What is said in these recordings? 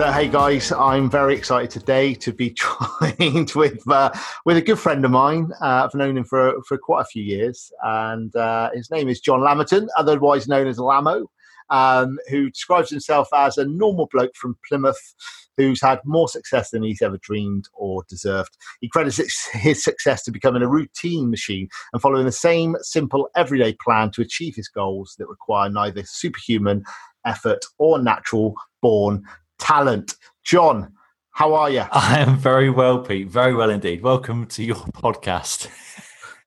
So, hey guys, I'm very excited today to be joined with uh, with a good friend of mine. Uh, I've known him for for quite a few years, and uh, his name is John Lamerton, otherwise known as Lamo, um, who describes himself as a normal bloke from Plymouth who's had more success than he's ever dreamed or deserved. He credits his success to becoming a routine machine and following the same simple everyday plan to achieve his goals that require neither superhuman effort or natural born talent. John, how are you? I am very well, Pete. Very well indeed. Welcome to your podcast.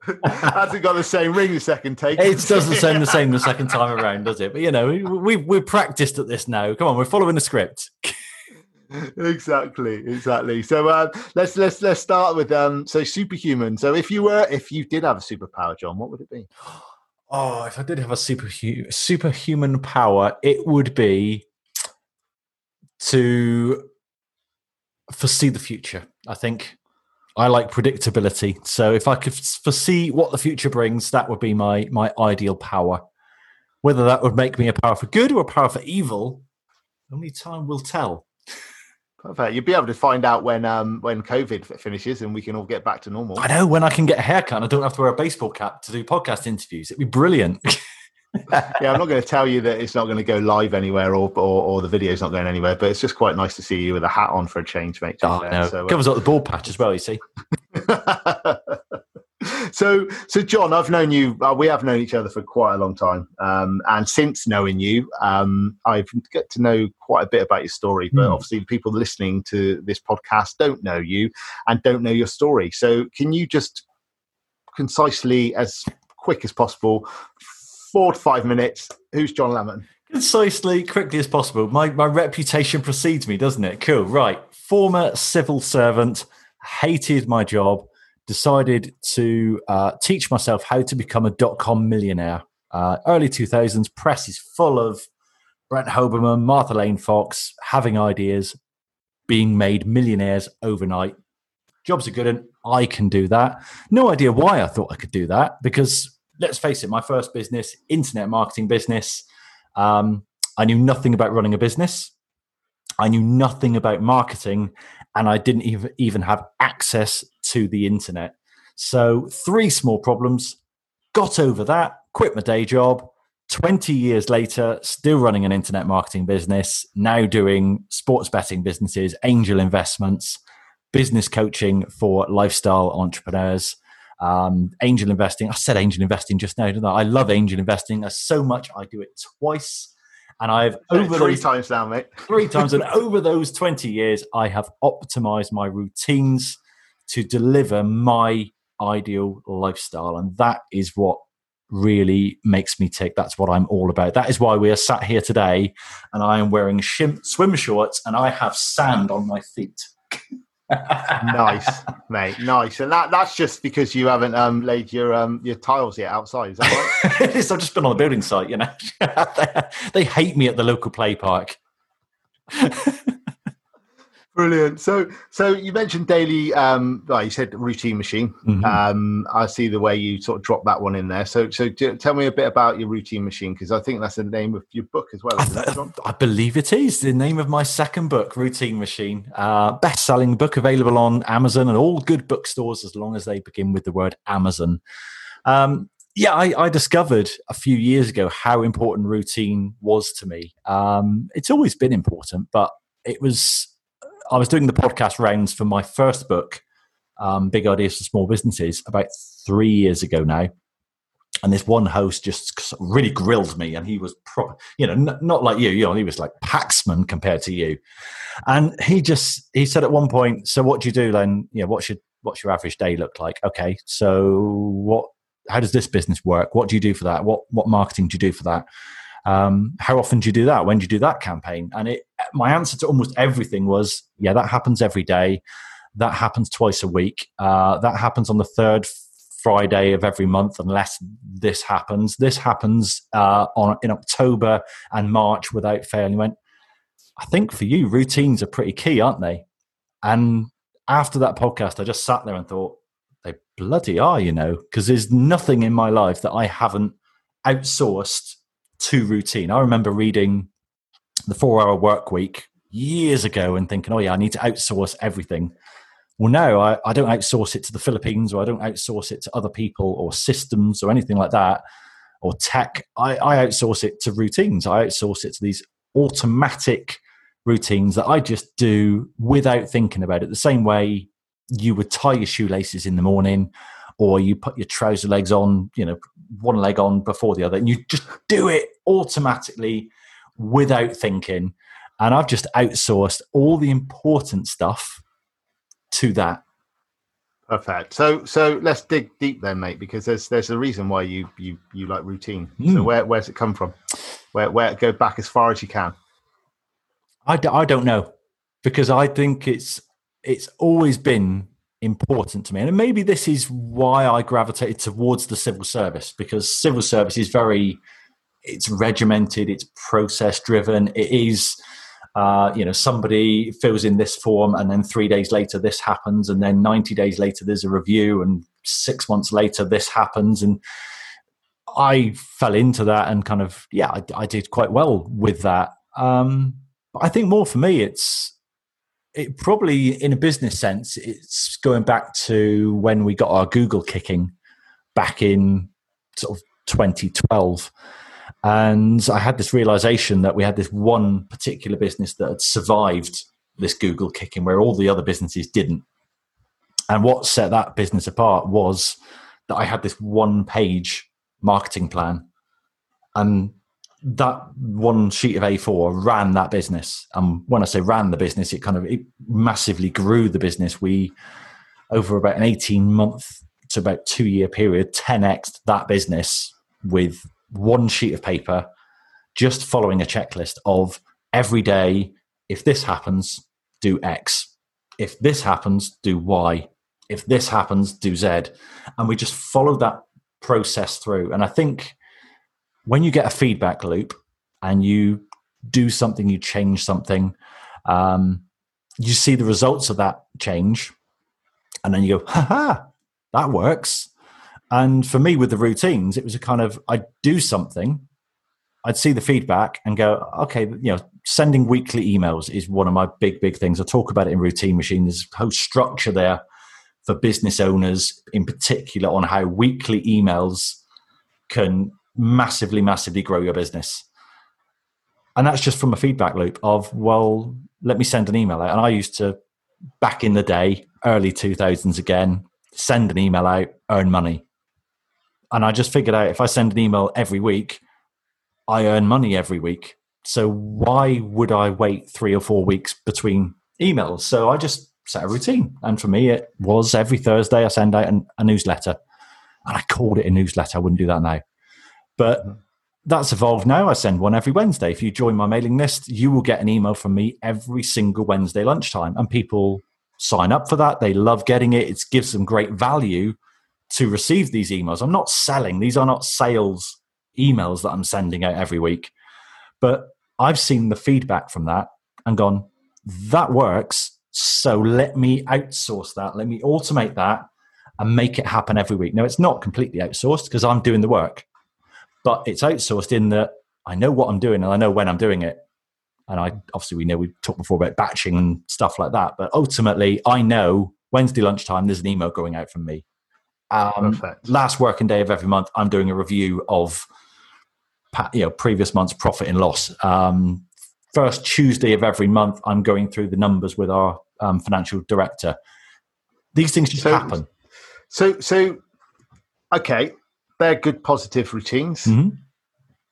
Hasn't got the same ring the second take. It doesn't sound the same the second time around, does it? But you know, we, we, are practiced at this now. Come on, we're following the script. exactly, exactly. So uh, let's let's let's start with um. So superhuman. So if you were, if you did have a superpower, John, what would it be? Oh, if I did have a super superhuman power, it would be to foresee the future. I think I like predictability. So if I could foresee what the future brings, that would be my my ideal power. Whether that would make me a power for good or a power for evil, only time will tell. Perfect. You'll be able to find out when um when COVID finishes and we can all get back to normal. I know when I can get a haircut and I don't have to wear a baseball cap to do podcast interviews. It'd be brilliant. yeah, I'm not going to tell you that it's not going to go live anywhere or, or, or the video's not going anywhere, but it's just quite nice to see you with a hat on for a change, mate. Oh, no. so, uh, Covers up the ball patch as well, you see. so, so John, I've known you. Uh, we have known each other for quite a long time, um, and since knowing you, um, I've got to know quite a bit about your story. But mm. obviously, people listening to this podcast don't know you and don't know your story. So, can you just concisely, as quick as possible, four to five minutes. Who's John Lamerton? Concisely, quickly as possible. My my reputation precedes me, doesn't it? Cool. Right. Former civil servant, hated my job, decided to uh, teach myself how to become a dot com millionaire. Uh, early 2000s, press is full of Brent Hoberman, Martha Lane Fox having ideas, being made millionaires overnight. Jobs are good, and I can do that. No idea why I thought I could do that because let's face it, my first business, internet marketing business. Um, I knew nothing about running a business. I knew nothing about marketing, and I didn't even even have access to the internet. So three small problems. Got over that. Quit my day job. 20 years later, still running an internet marketing business, now doing sports betting businesses, angel investments, business coaching for lifestyle entrepreneurs um, angel investing. I said angel investing just now, didn't I? I love angel investing. There's so much. I do it twice. And I've over three those, times now, mate. Three times. and over those 20 years, I have optimized my routines to deliver my ideal lifestyle. And that is what really makes me tick. That's what I'm all about. That is why we are sat here today and I am wearing shim- swim shorts and I have sand on my feet nice, mate. Nice, and that that's just because you haven't um, laid your um, your tiles yet outside. Is that right? I've just been on the building site. You know, they, they hate me at the local play park. Brilliant. So, so you mentioned daily. Um, well, you said routine machine. Mm-hmm. Um, I see the way you sort of drop that one in there. So, so tell me a bit about your routine machine because I think that's the name of your book as well. I, I, believe it is the name of my second book, Routine Machine. Uh, best-selling book available on Amazon and all good bookstores as long as they begin with the word Amazon. Um, yeah, I, I, discovered a few years ago how important routine was to me. Um, it's always been important, but it was I was doing the podcast rounds for my first book, um, Big Ideas for Small Businesses, about three years ago now. And this one host just really grilled me, and he was, pro- you know, n- not like you. You know, he was like Paxman compared to you. And he just he said at one point, "So what do you do then? You know, what's your what's your average day look like? Okay, so what? How does this business work? What do you do for that? What what marketing do you do for that? Um, how often do you do that? When do you do that campaign? And it, my answer to almost everything was, yeah, that happens every day. That happens twice a week. Uh, that happens on the third, Friday of every month, unless this happens. This happens uh, on in October and March without fail. And he went, I think for you, routines are pretty key, aren't they? And after that podcast, I just sat there and thought, they bloody are, you know, because there's nothing in my life that I haven't outsourced to routine. I remember reading the four hour work week years ago and thinking, oh, yeah, I need to outsource everything. Well, no, I, I don't outsource it to the Philippines or I don't outsource it to other people or systems or anything like that or tech. I, I outsource it to routines. I outsource it to these automatic routines that I just do without thinking about it. The same way you would tie your shoelaces in the morning or you put your trouser legs on, you know, one leg on before the other, and you just do it automatically without thinking. And I've just outsourced all the important stuff to that. Perfect. So so let's dig deep then, mate, because there's there's a reason why you you you like routine. Mm. So hmm. where where's it come from? Where where go back as far as you can. I d- I don't know because I think it's it's always been important to me. And maybe this is why I gravitated towards the civil service because civil service is very, it's regimented, it's process driven. It is, uh, you know, somebody fills in this form and then three days later this happens. And then 90 days later there's a review and six months later this happens. And I fell into that and kind of, yeah, I, I did quite well with that. Um, but I think more for me, it's, it probably in a business sense it's going back to when we got our google kicking back in sort of 2012 and i had this realization that we had this one particular business that had survived this google kicking where all the other businesses didn't. And what set that business apart was that i had this one page marketing plan. And that one sheet of A4 ran that business. And when I say ran the business, it kind of it massively grew the business. We over about an 18 month to about two year period, 10x that business with one sheet of paper, just following a checklist of every day, if this happens, do X. If this happens, do Y. If this happens, do Z. And we just followed that process through. And I think when you get a feedback loop and you do something, you change something, um, you see the results of that change, and then you go, ha ha, that works. And for me, with the routines, it was a kind of I'd do something, I'd see the feedback and go, okay, you know, sending weekly emails is one of my big, big things. I talk about it in Routine Machine. There's a whole structure there for business owners, in particular, on how weekly emails can massively, massively grow your business. And that's just from a feedback loop of, well, let me send an email out. And I used to, back in the day, early 2000s again, send an email out, earn money. And I just figured out if I send an email every week, I earn money every week. So why would I wait three or four weeks between emails? So I just set a routine. And for me, it was every Thursday I send out an, a newsletter. And I called it a newsletter. I wouldn't do that now. But mm-hmm. that's evolved now. I send one every Wednesday. If you join my mailing list, you will get an email from me every single Wednesday lunchtime. And people sign up for that. They love getting it. It gives them great value to receive these emails. I'm not selling, these are not sales emails that I'm sending out every week. But I've seen the feedback from that and gone, that works. So let me outsource that. Let me automate that and make it happen every week. Now, it's not completely outsourced because I'm doing the work but it's outsourced in that I know what I'm doing and I know when I'm doing it. And I obviously we know we talked before about batching and stuff like that, but ultimately I know Wednesday lunchtime there's an email going out from me. Um, last working day of every month, I'm doing a review of you know previous month's profit and loss. Um, first Tuesday of every month, I'm going through the numbers with our um, financial director. These things just so, happen. So, so okay, they're good positive routines. Mm-hmm.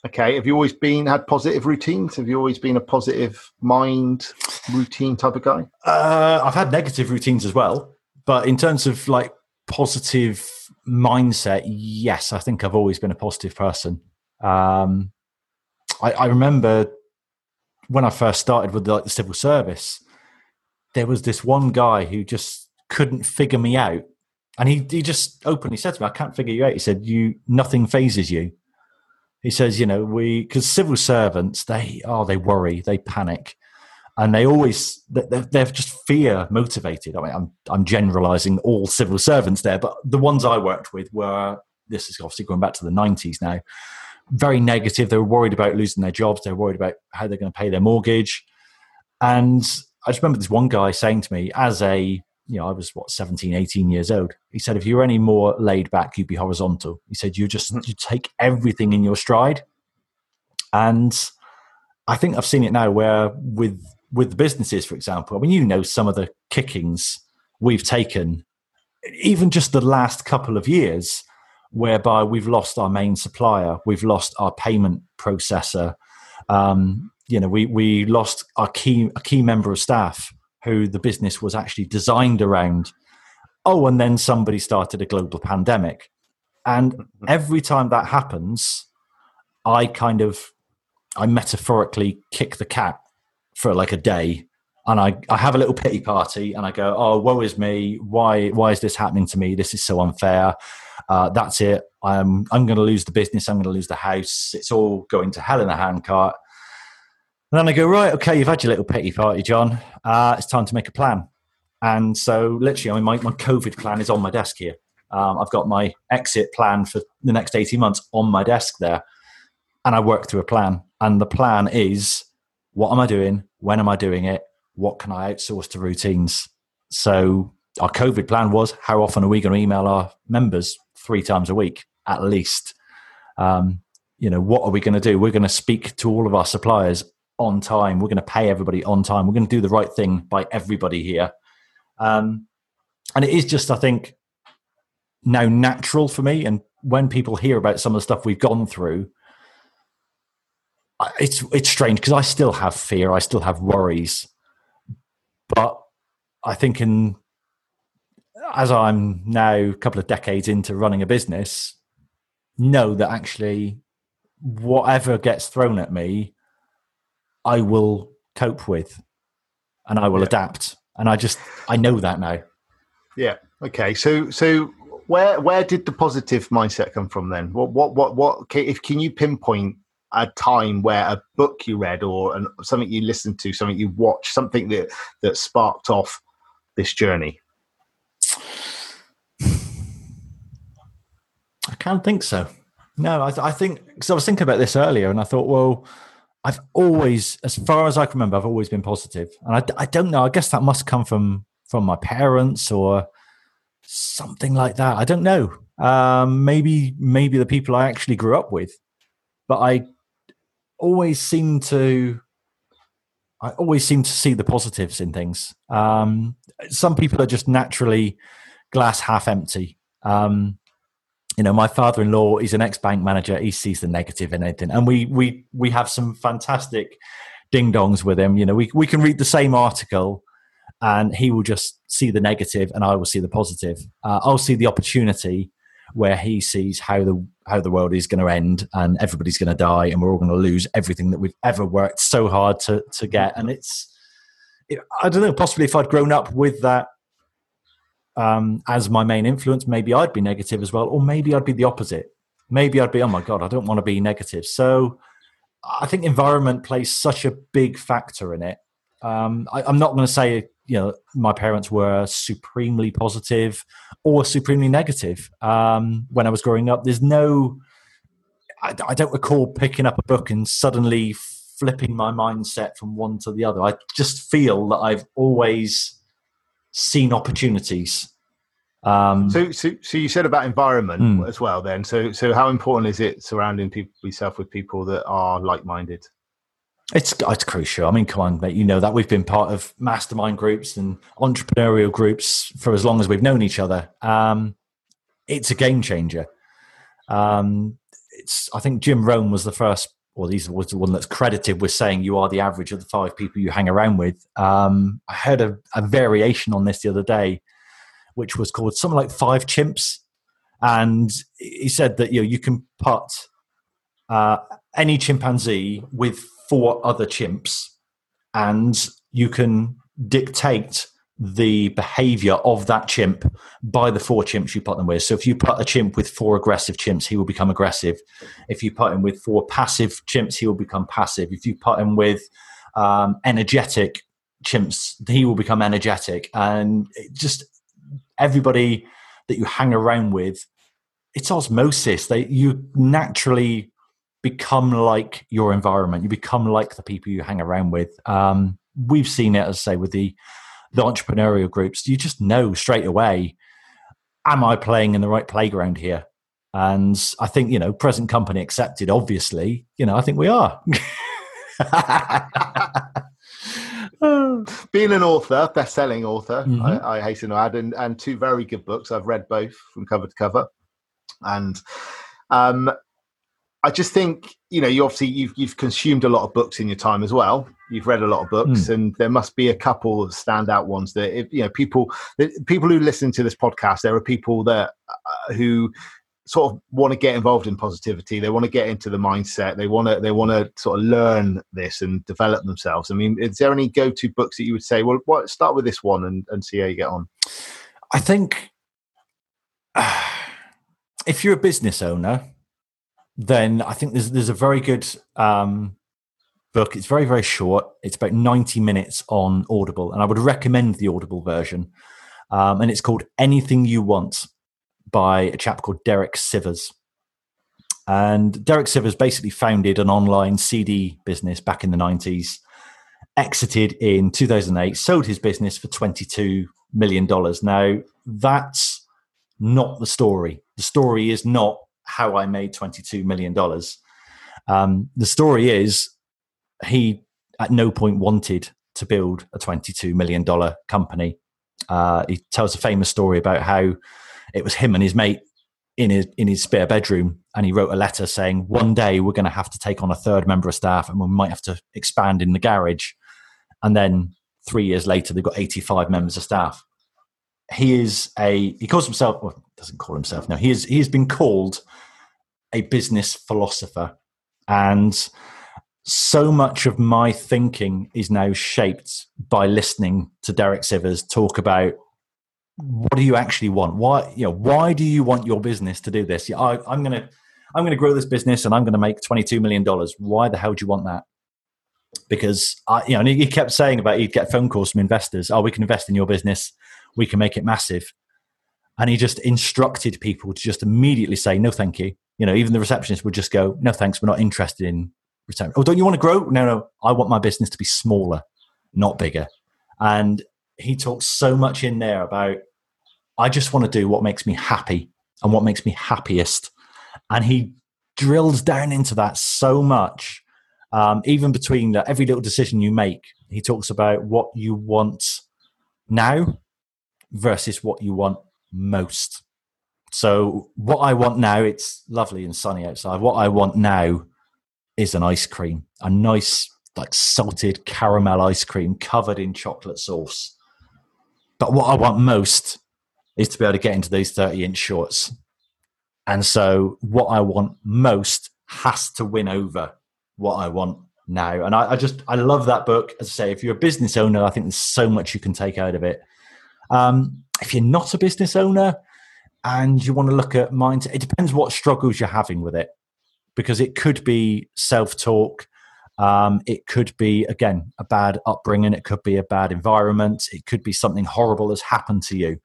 Okay. Have you always been had positive routines? Have you always been a positive mind routine type of guy? Uh, I've had negative routines as well, but in terms of like positive mindset, yes, I think I've always been a positive person. Um, I, I remember when I first started with the, like the civil service, there was this one guy who just couldn't figure me out and he he just openly said to me, "I can't figure you out." He said, "You nothing phases you." He says, "You know, we because civil servants they oh they worry, they panic." And they always they're, they're just fear motivated. I mean, I'm I'm generalising all civil servants there, but the ones I worked with were this is obviously going back to the 90s now very negative. They were worried about losing their jobs. They were worried about how they're going to pay their mortgage. And I just remember this one guy saying to me, as a, you know, I was what, 17, 18 years old. He said, if you were any more laid back, you'd be horizontal. He said, you just, mm-hmm. you take everything in your stride. And I think I've seen it now where with, with the businesses, for example, I mean, you know, some of the kickings we've taken, even just the last couple of years, whereby we've lost our main supplier, we've lost our payment processor. Um, you know, we we lost our key a key member of staff who the business was actually designed around. Oh, and then somebody started a global pandemic, and mm-hmm. every time that happens, I kind of I metaphorically kick the cat for like a day and I, I have a little pity party and I go, oh, woe is me. Why, why is this happening to me? This is so unfair uh, that's it. I'm I'm going to lose the business. I'm going to lose the house. It's all going to hell in a handcart. And then I go right. Okay, you've had your little pity party, John. Uh, it's time to make a plan. And so, literally, I mean, my, my COVID plan is on my desk here. Um, I've got my exit plan for the next 18 months on my desk there. And I work through a plan. And the plan is what am I doing? When am I doing it? What can I outsource to routines? So, our COVID plan was how often are we going to email our members? three times a week at least. Um, you know, what are we going to do? We're going to speak to all of our suppliers on time. We're going to pay everybody on time. We're going to do the right thing by everybody here. Um, and it is just, I think, now natural for me. And when people hear about some of the stuff we've gone through, it's it's strange because I still have fear. I still have worries, but I think in as I'm now a couple of decades into running a business, know that actually whatever gets thrown at me, I will cope with and I will yeah. adapt. And I just I know that now. Yeah. Okay. So so where where did the positive mindset come from then? What what what what if can you pinpoint a time where a book you read or an, something you listened to, something you watched, something that that sparked off this journey? I can't think so. No, I, I think because I was thinking about this earlier, and I thought, well, I've always, as far as I can remember, I've always been positive, and I, I don't know. I guess that must come from from my parents or something like that. I don't know. Um, maybe maybe the people I actually grew up with, but I always seem to I always seem to see the positives in things. Um, some people are just naturally glass half empty. Um, you know, my father-in-law is an ex-bank manager. He sees the negative in anything, and we we we have some fantastic ding dongs with him. You know, we we can read the same article, and he will just see the negative, and I will see the positive. Uh, I'll see the opportunity where he sees how the how the world is going to end, and everybody's going to die, and we're all going to lose everything that we've ever worked so hard to to get. And it's, it, I don't know, possibly if I'd grown up with that um, as my main influence, maybe I'd be negative as well, or maybe I'd be the opposite. Maybe I'd be, oh my God, I don't want to be negative. So I think environment plays such a big factor in it. Um, I, am not going to say, you know, my parents were supremely positive or supremely negative um, when I was growing up. There's no, I, I don't recall picking up a book and suddenly flipping my mindset from one to the other. I just feel that I've always seen opportunities. Um, so, so, so you said about environment mm. as well. Then, so, so how important is it surrounding people yourself with people that are like-minded? It's it's crucial. I mean, come on, mate. You know that we've been part of mastermind groups and entrepreneurial groups for as long as we've known each other. Um, it's a game changer. Um, it's I think Jim Rohn was the first well, he's was the one that's credited with saying you are the average of the five people you hang around with. Um, I heard a, a, variation on this the other day, which was called something like five chimps, and he said that you know you can put uh, any chimpanzee with four other chimps, and you can dictate the behavior of that chimp by the four chimps you put them with. So if you put a chimp with four aggressive chimps, he will become aggressive. If you put him with four passive chimps, he will become passive. If you put him with um, energetic chimps, he will become energetic. And just everybody that you hang around with, it's osmosis. They you naturally become like your environment. You become like the people you hang around with. Um, we've seen it, as I say, with the the entrepreneurial groups, you just know straight away, am I playing in the right playground here? And I think, you know, present company accepted, obviously, you know, I think we are. Being an author, best-selling author, mm-hmm. I, I, hasten to add, and, and two very good books. I've read both from cover to cover, and um, I just think you know you obviously you've you've consumed a lot of books in your time as well. You've read a lot of books, mm. and there must be a couple of standout ones that if, you know people people who listen to this podcast. There are people that uh, who sort of want to get involved in positivity. They want to get into the mindset. They want to they want to sort of learn this and develop themselves. I mean, is there any go to books that you would say? Well, what, start with this one and, and see how you get on. I think uh, if you're a business owner then I think there's there's a very good um, book. It's very very short. It's about ninety minutes on Audible, and I would recommend the Audible version. Um, and it's called Anything You Want by a chap called Derek Sivers. And Derek Sivers basically founded an online CD business back in the 90s, exited in 2008, sold his business for $22 million. Now, that's not the story. The story is not how I made $22 million. Um, the story is he at no point wanted to build a $22 million company. Uh, he tells a famous story about how it was him and his mate in his in his spare bedroom, and he wrote a letter saying, "One day we're going to have to take on a third member of staff, and we might have to expand in the garage." And then three years later, they've got eighty-five members of staff. He is a he calls himself well, doesn't call himself now. he is he has been called a business philosopher. And so much of my thinking is now shaped by listening to Derek Sivers talk about what do you actually want? Why, you know, why do you want your business to do this? Yeah, I, I'm to, I'm to grow this business and I'm to make $22 million. Why the hell do you want that? Because I, you know, he kept saying about he'd get phone calls from investors. Oh, we can invest in your business. We can make it massive. And he just instructed people to just immediately say, no, thank you you know, even the receptionist would just go, "No, thanks, we're not interested in return." Oh, don't you want to grow? No, no, I want my business to be smaller, not bigger. And he talks so much in there about, I just want to do what makes me happy and what makes me happiest, and he drills down into that so much. Um, even between the, every little decision you make, he talks about what you want now versus what you want most. So what I want now, it's lovely and sunny outside. What I want now is an ice cream, a nice like salted caramel ice cream covered in chocolate sauce. But what I want most is to be able to get into these 30 inch shorts. And so what I want most has to win over what I want now. And I, I, just, I love that book. As I say, if you're a business owner, I think there's so much you can take out of it. Um, if you're not a business owner, and you want to look at mindset. It depends what struggles you're having with it, because it could be self talk. Um, it could be again a bad upbringing. It could be a bad environment. It could be something horrible has happened to you.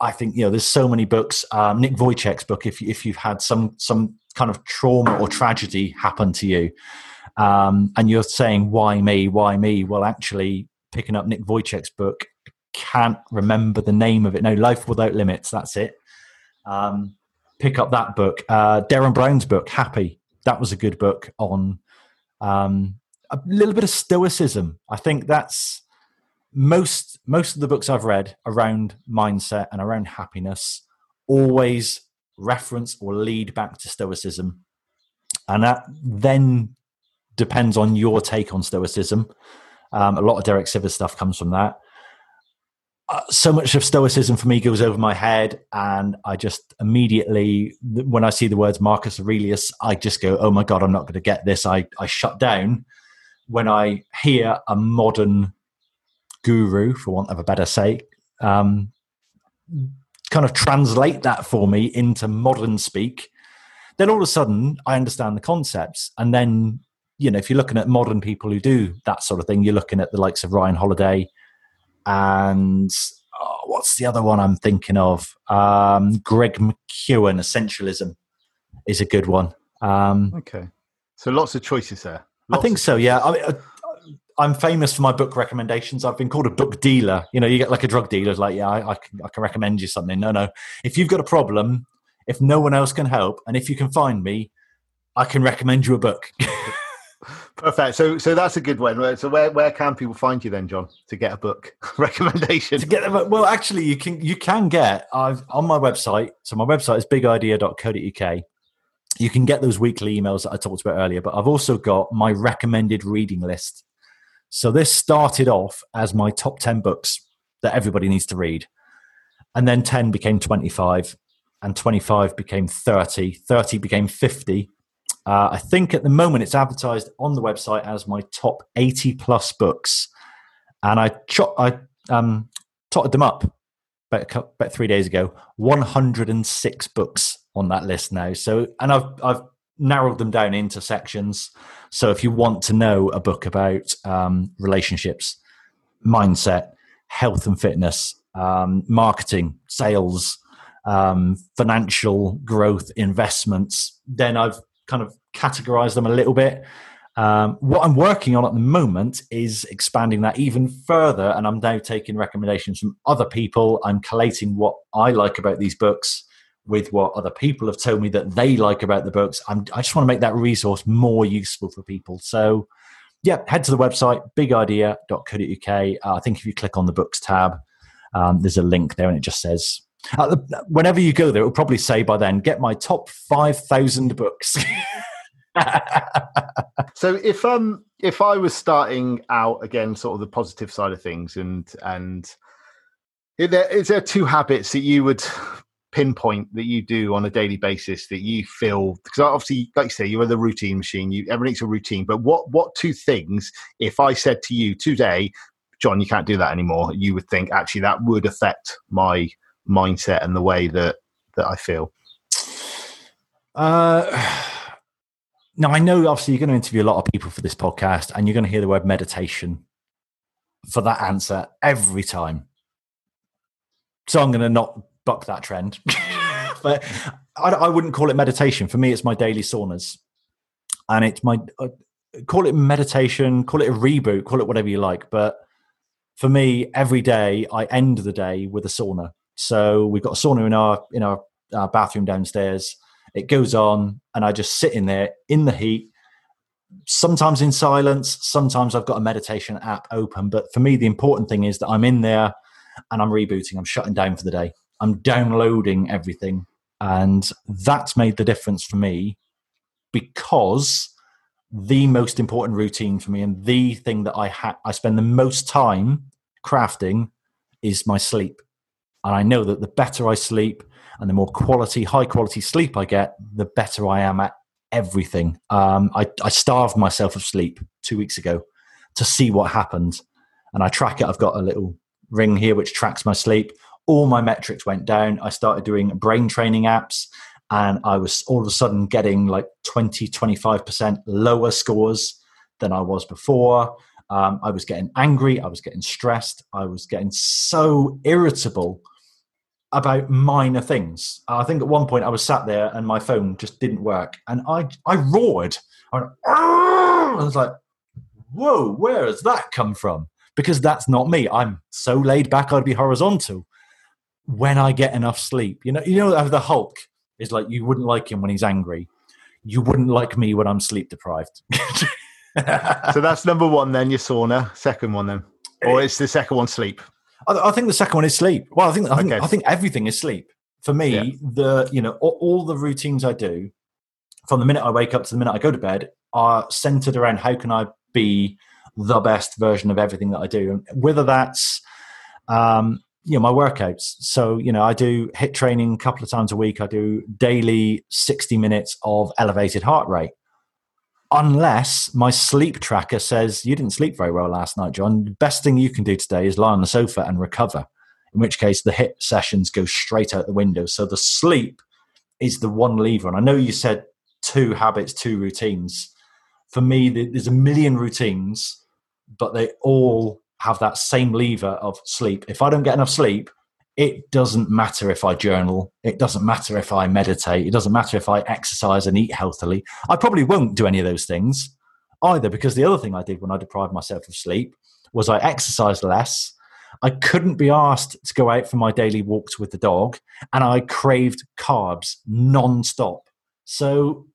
I think you know there's so many books. Um, Nick Vujicic's book, if if you've had some some kind of trauma or tragedy happen to you, um, and you're saying why me, why me? Well, actually, picking up Nick Vujicic's book can't remember the name of it. No, Life Without Limits. That's it. Um, pick up that book. Uh, Derren Brown's book, Happy. That was a good book on um, a little bit of stoicism. I think that's most most of the books I've read around mindset and around happiness always reference or lead back to stoicism, and that then depends on your take on stoicism. Um, a lot of Derek Sivers stuff comes from that. Uh, so much of stoicism for me goes over my head and i just immediately when i see the words marcus aurelius i just go oh my god i'm not going to get this i, I shut down when i hear a modern guru, for want of a better say, um, kind of translate that for me into modern speak, then all of a sudden I understand the concepts. And then, you know, if you're looking at modern people who do that sort of thing, you're looking at the likes of Ryan Holiday and oh, what's the other one I'm thinking of? Um, Greg McKeown, Essentialism is a good one. Um, okay. So lots of choices there. Lots I think so, yeah. I mean, uh, I'm famous for my book recommendations. I've been called a book dealer. You know, you get like a drug dealer, like, yeah, I, I, can, I can recommend you something. No, no. If you've got a problem, if no one else can help, and if you can find me, I can recommend you a book. Perfect. So, so that's a good one. So, where, where can people find you then, John, to get a book recommendation? To get well, actually, you can you can get. I've on my website. So my website is bigidea.co.uk. You can get those weekly emails that I talked about earlier, but I've also got my recommended reading list. So this started off as my top 10 books that everybody needs to read. And then 10 became 25, and 25 became 30, 30 became 50. Uh, I think at the moment it's advertised on the website as my top 80 plus books. And I, cho- I um, totted them up about, about three days ago 106 books on that list now. So, and I've, I've narrowed them down into sections. So if you want to know a book about um, relationships, mindset, health and fitness, um, marketing, sales, um, financial growth, investments, then I've kind of categorize them a little bit. Um, what I'm working on at the moment is expanding that even further, and I'm now taking recommendations from other people. I'm collating what I like about these books with what other people have told me that they like about the books. I'm, i just want to make that resource more useful for people. So, yeah, head to the website, bigidea.co.uk. Uh, I think if you click on the books tab, um, there's a link there and it just says, uh, whenever you go there, it'll probably say by then, get my top 5,000 books. so if um if I was starting out again, sort of the positive side of things, and and is there, is there two habits that you would pinpoint that you do on a daily basis that you feel because obviously like you say you're the routine machine you everything's a routine but what what two things if i said to you today john you can't do that anymore you would think actually that would affect my mindset and the way that that i feel uh now i know obviously you're going to interview a lot of people for this podcast and you're going to hear the word meditation for that answer every time so i'm going to not buck that trend. but I, I, wouldn't call it meditation. For me, it's my daily saunas, and it's my uh, call it meditation, call it a reboot, call it whatever you like. But for me, every day I end the day with a sauna. So we've got a sauna in our in our, our bathroom downstairs. It goes on, and I just sit in there in the heat. Sometimes in silence, sometimes I've got a meditation app open. But for me, the important thing is that I'm in there and I'm rebooting. I'm shutting down for the day. I'm downloading everything. And that's made the difference for me because the most important routine for me and the thing that I ha- I spend the most time crafting is my sleep. And I know that the better I sleep and the more quality, high quality sleep I get, the better I am at everything. Um, I, I starved myself of sleep two weeks ago to see what happened. And I track it. I've got a little ring here which tracks my sleep all my metrics went down. I started doing brain training apps and I was all of a sudden getting like 20, 25% lower scores than I was before. Um, I was getting angry. I was getting stressed. I was getting so irritable about minor things. I think at one point I was sat there and my phone just didn't work and I, I roared. I, went, I was like, whoa, where has that come from? Because that's not me. I'm so laid back, I'd be horizontal when I get enough sleep. You know, you know, the Hulk is like you wouldn't like him when he's angry. You wouldn't like me when I'm sleep deprived. so that's number one. Then your sauna. Second one, then, or is the second one sleep? I, I, think the second one is sleep. Well, I think I think, okay. I think everything is sleep. For me, yeah. the you know all, all the routines I do from the minute I wake up to the minute I go to bed are centered around how can I be the best version of everything that I do, and whether that's um, you know my workouts so you know i do HIIT training a couple of times a week i do daily 60 minutes of elevated heart rate unless my sleep tracker says you didn't sleep very well last night, John. The best thing you can do today is lie on the sofa and recover. In which case, the HIIT sessions go straight out the window. So the sleep is the one lever. And I know you said two habits, two routines. For me, there's a million routines, but they all have that same lever of sleep. If I don't get enough sleep, it doesn't matter if I journal. It doesn't matter if I meditate. It doesn't matter if I exercise and eat healthily. I probably won't do any of those things either because the other thing I did when I deprived myself of sleep was I exercised less. I couldn't be asked to go out for my daily walks with the dog and I craved carbs non-stop. So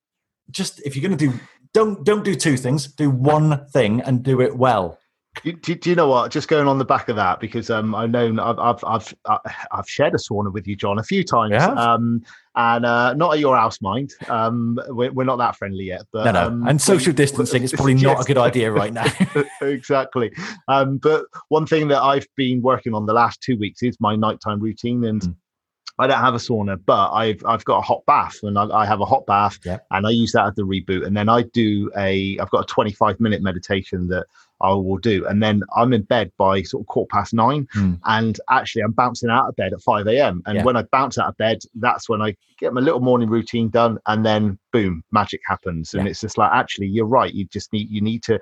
just if you're going to do don't don't do two things, do one thing and do it well. Do, do, you know what? Just going on the back of that, because um, I've known I've, I've I've uh, I've shared a sauna with you, John, a few times, um, and uh, not at your house, mind. Um, we're, we're not that friendly yet, but no, no. Um, and social we, distancing is probably not a good idea right now. exactly. Um, but one thing that I've been working on the last two weeks is my nighttime routine, and mm. I don't have a sauna, but I've I've got a hot bath, and I, I have a hot bath, yeah. and I use that as the reboot. And then I do a I've got a 25 minute meditation that I will do, and then I'm in bed by sort of quarter past nine, mm. and actually I'm bouncing out of bed at 5 a.m. And yeah. when I bounce out of bed, that's when I get my little morning routine done, and then boom, magic happens, and yeah. it's just like actually you're right. You just need you need to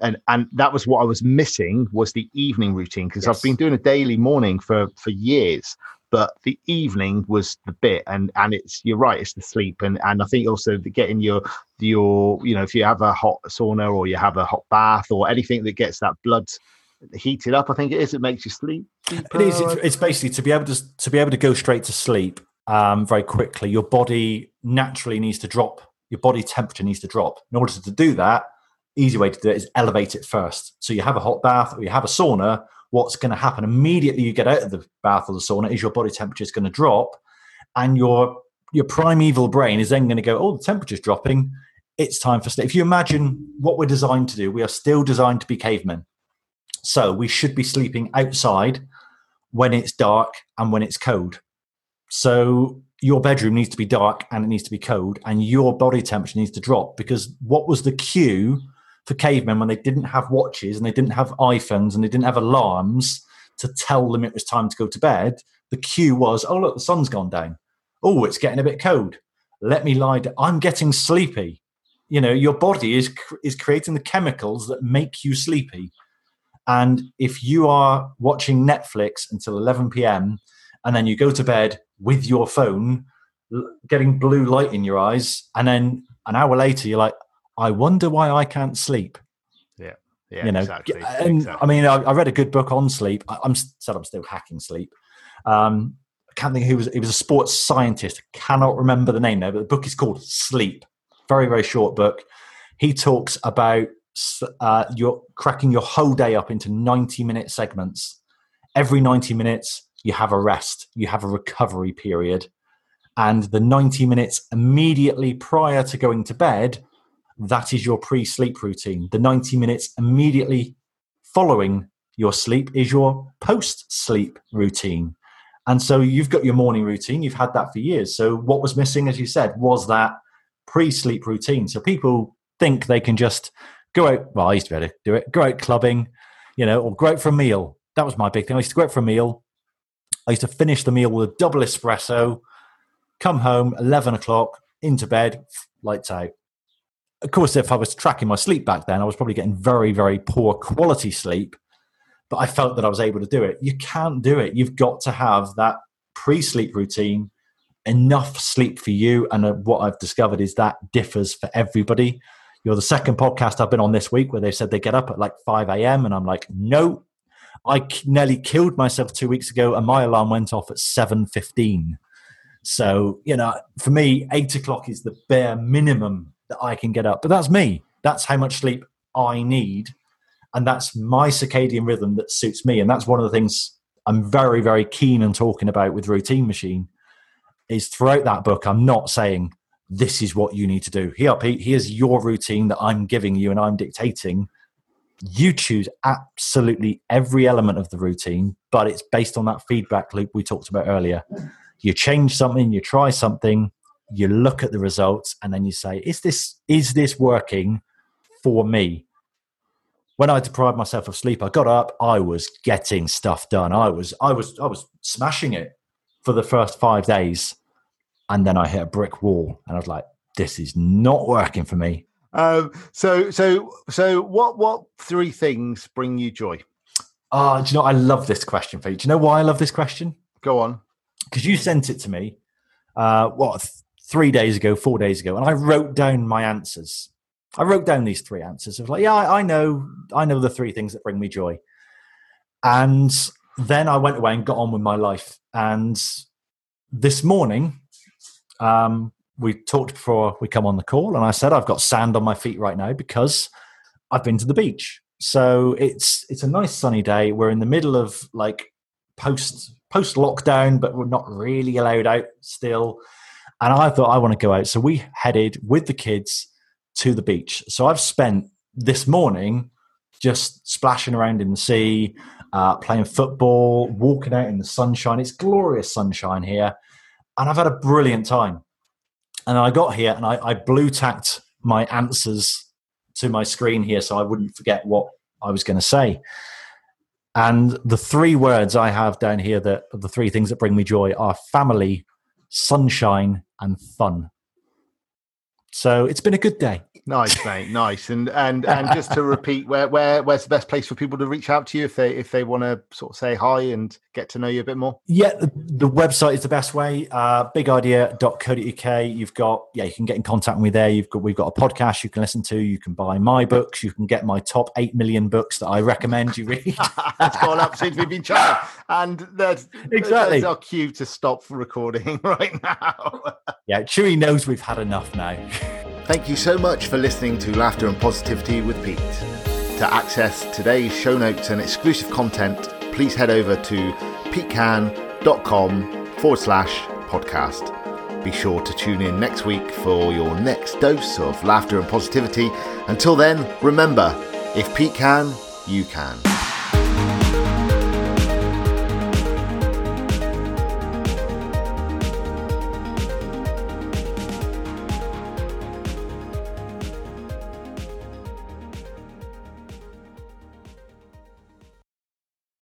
and and that was what I was missing was the evening routine because yes. I've been doing a daily morning for for years but the evening was the bit and and it's you're right it's the sleep and and i think also the getting your your you know if you have a hot sauna or you have a hot bath or anything that gets that blood heated up i think it is it makes you sleep it is it's, it's basically to be able to to be able to go straight to sleep um, very quickly your body naturally needs to drop your body temperature needs to drop. In order to do that easy way to do it is elevate it first. So you have a hot bath or you have a sauna what's going to happen. Immediately you get out of the bath or the sauna is your body temperature is going to drop and your your primeval brain is then going to go oh the temperature's dropping. It's time for sleep if you imagine what we're designed to do we are still designed to be cavemen. So we should be sleeping outside when it's dark and when it's cold. So your bedroom needs to be dark and it needs to be cold and your body temperature needs to drop because what was the cue for cavemen when they didn't have watches and they didn't have iPhones and they didn't have alarms to tell them it was time to go to bed, the cue was, oh, look, the sun's gone down. Oh, it's getting a bit cold. Let me lie down. I'm getting sleepy. You know, your body is is creating the chemicals that make you sleepy. And if you are watching Netflix until 11 p.m. and then you go to bed with your phone, getting blue light in your eyes, and then an hour later you're like, I wonder why I can't sleep. Yeah. Yeah, you know, exactly, and exactly. I mean, I, I, read a good book on sleep. I, am said I'm still hacking sleep. Um, I can't think who was. He was a sports scientist. I Cannot remember the name now, but the book is called Sleep. Very very short book. He talks about uh, your cracking your whole day up into 90 minute segments. Every 90 minutes, you have a rest. You have a recovery period, and the 90 minutes immediately prior to going to bed that is your pre sleep routine. The 90 minutes immediately following your sleep is your post sleep routine. And so you've got your morning routine, you've had that for years. So what was missing, as you said, was that pre sleep routine. So people think they can just go out, well, I used to be able to do it, go out clubbing, you know, or go out for a meal. That was my big thing. I used to go out for a meal. I used to finish the meal with a double espresso, come home, 11 o'clock, into bed, lights out of course, if I was tracking my sleep back then, I was probably getting very, very poor quality sleep, but I felt that I was able to do it. You can't do it. You've got to have that pre sleep routine, enough sleep for you. And uh, what I've discovered is that differs for everybody. You're the second podcast I've been on this week where they said they get up at like 5 a.m. And I'm like, no, I nearly killed myself two weeks ago and my alarm went off at 7.15. So, you know, for me, eight o'clock is the bare minimum that I can get up. But that's me. That's how much sleep I need. And that's my circadian rhythm that suits me. And that's one of the things I'm very, very keen on talking about with Routine Machine is throughout that book, I'm not saying this is what you need to do. Here, Pete, here's your routine that I'm giving you and I'm dictating. You choose absolutely every element of the routine, but it's based on that feedback loop we talked about earlier. You change something, you try something, you look at the results and then you say is this is this working for me. When I deprived myself of sleep, I got up, I was getting stuff done. I was I was I was smashing it for the first 5 days. And then I hit a brick wall and I was like this is not working for me. Um, so so so what what three things bring you joy? Oh, do you know I love this question, Pete. Do you know why I love this question? Go on. Because you sent it to me uh what three days ago, four days ago, and I wrote down my answers. I wrote down these three answers. I was like, yeah, I, I know, I know the three things that bring me joy. And then I went away and got on with my life. And this morning, um, we talked before we come on the call, and I said I've got sand on my feet right now because I've been to the beach. So it's it's a nice sunny day. We're in the middle of like post post lockdown, but we're not really allowed out still. And I thought I want to go out. So we headed with the kids to the beach. So I've spent this morning just splashing around in the sea, uh, playing football, walking out in the sunshine. It's glorious sunshine here. And I've had a brilliant time. And I got here and I, I blue tacked my answers to my screen here so I wouldn't forget what I was going to say. And the three words I have down here that the three things that bring me joy are family, sunshine, and fun. So it's been a good day. Nice, mate. Nice. And and and just to repeat, where where where's the best place for people to reach out to you if they if they want to sort of say hi and get to know you a bit more? Yeah, the, the website is the best way. Uh, bigidea.co.uk. You've got yeah, you can get in contact with me there. You've got we've got a podcast you can listen to. You can buy my books. You can get my top eight million books that I recommend you read. That's gone up since we've been chatting. And there's exactly our cue to stop recording right now. yeah, Chewy knows we've had enough now. Thank you so much for listening to Laughter and Positivity with Pete. To access today's show notes and exclusive content, please head over to petecan.com forward slash podcast. Be sure to tune in next week for your next dose of laughter and positivity. Until then, remember if Pete can, you can.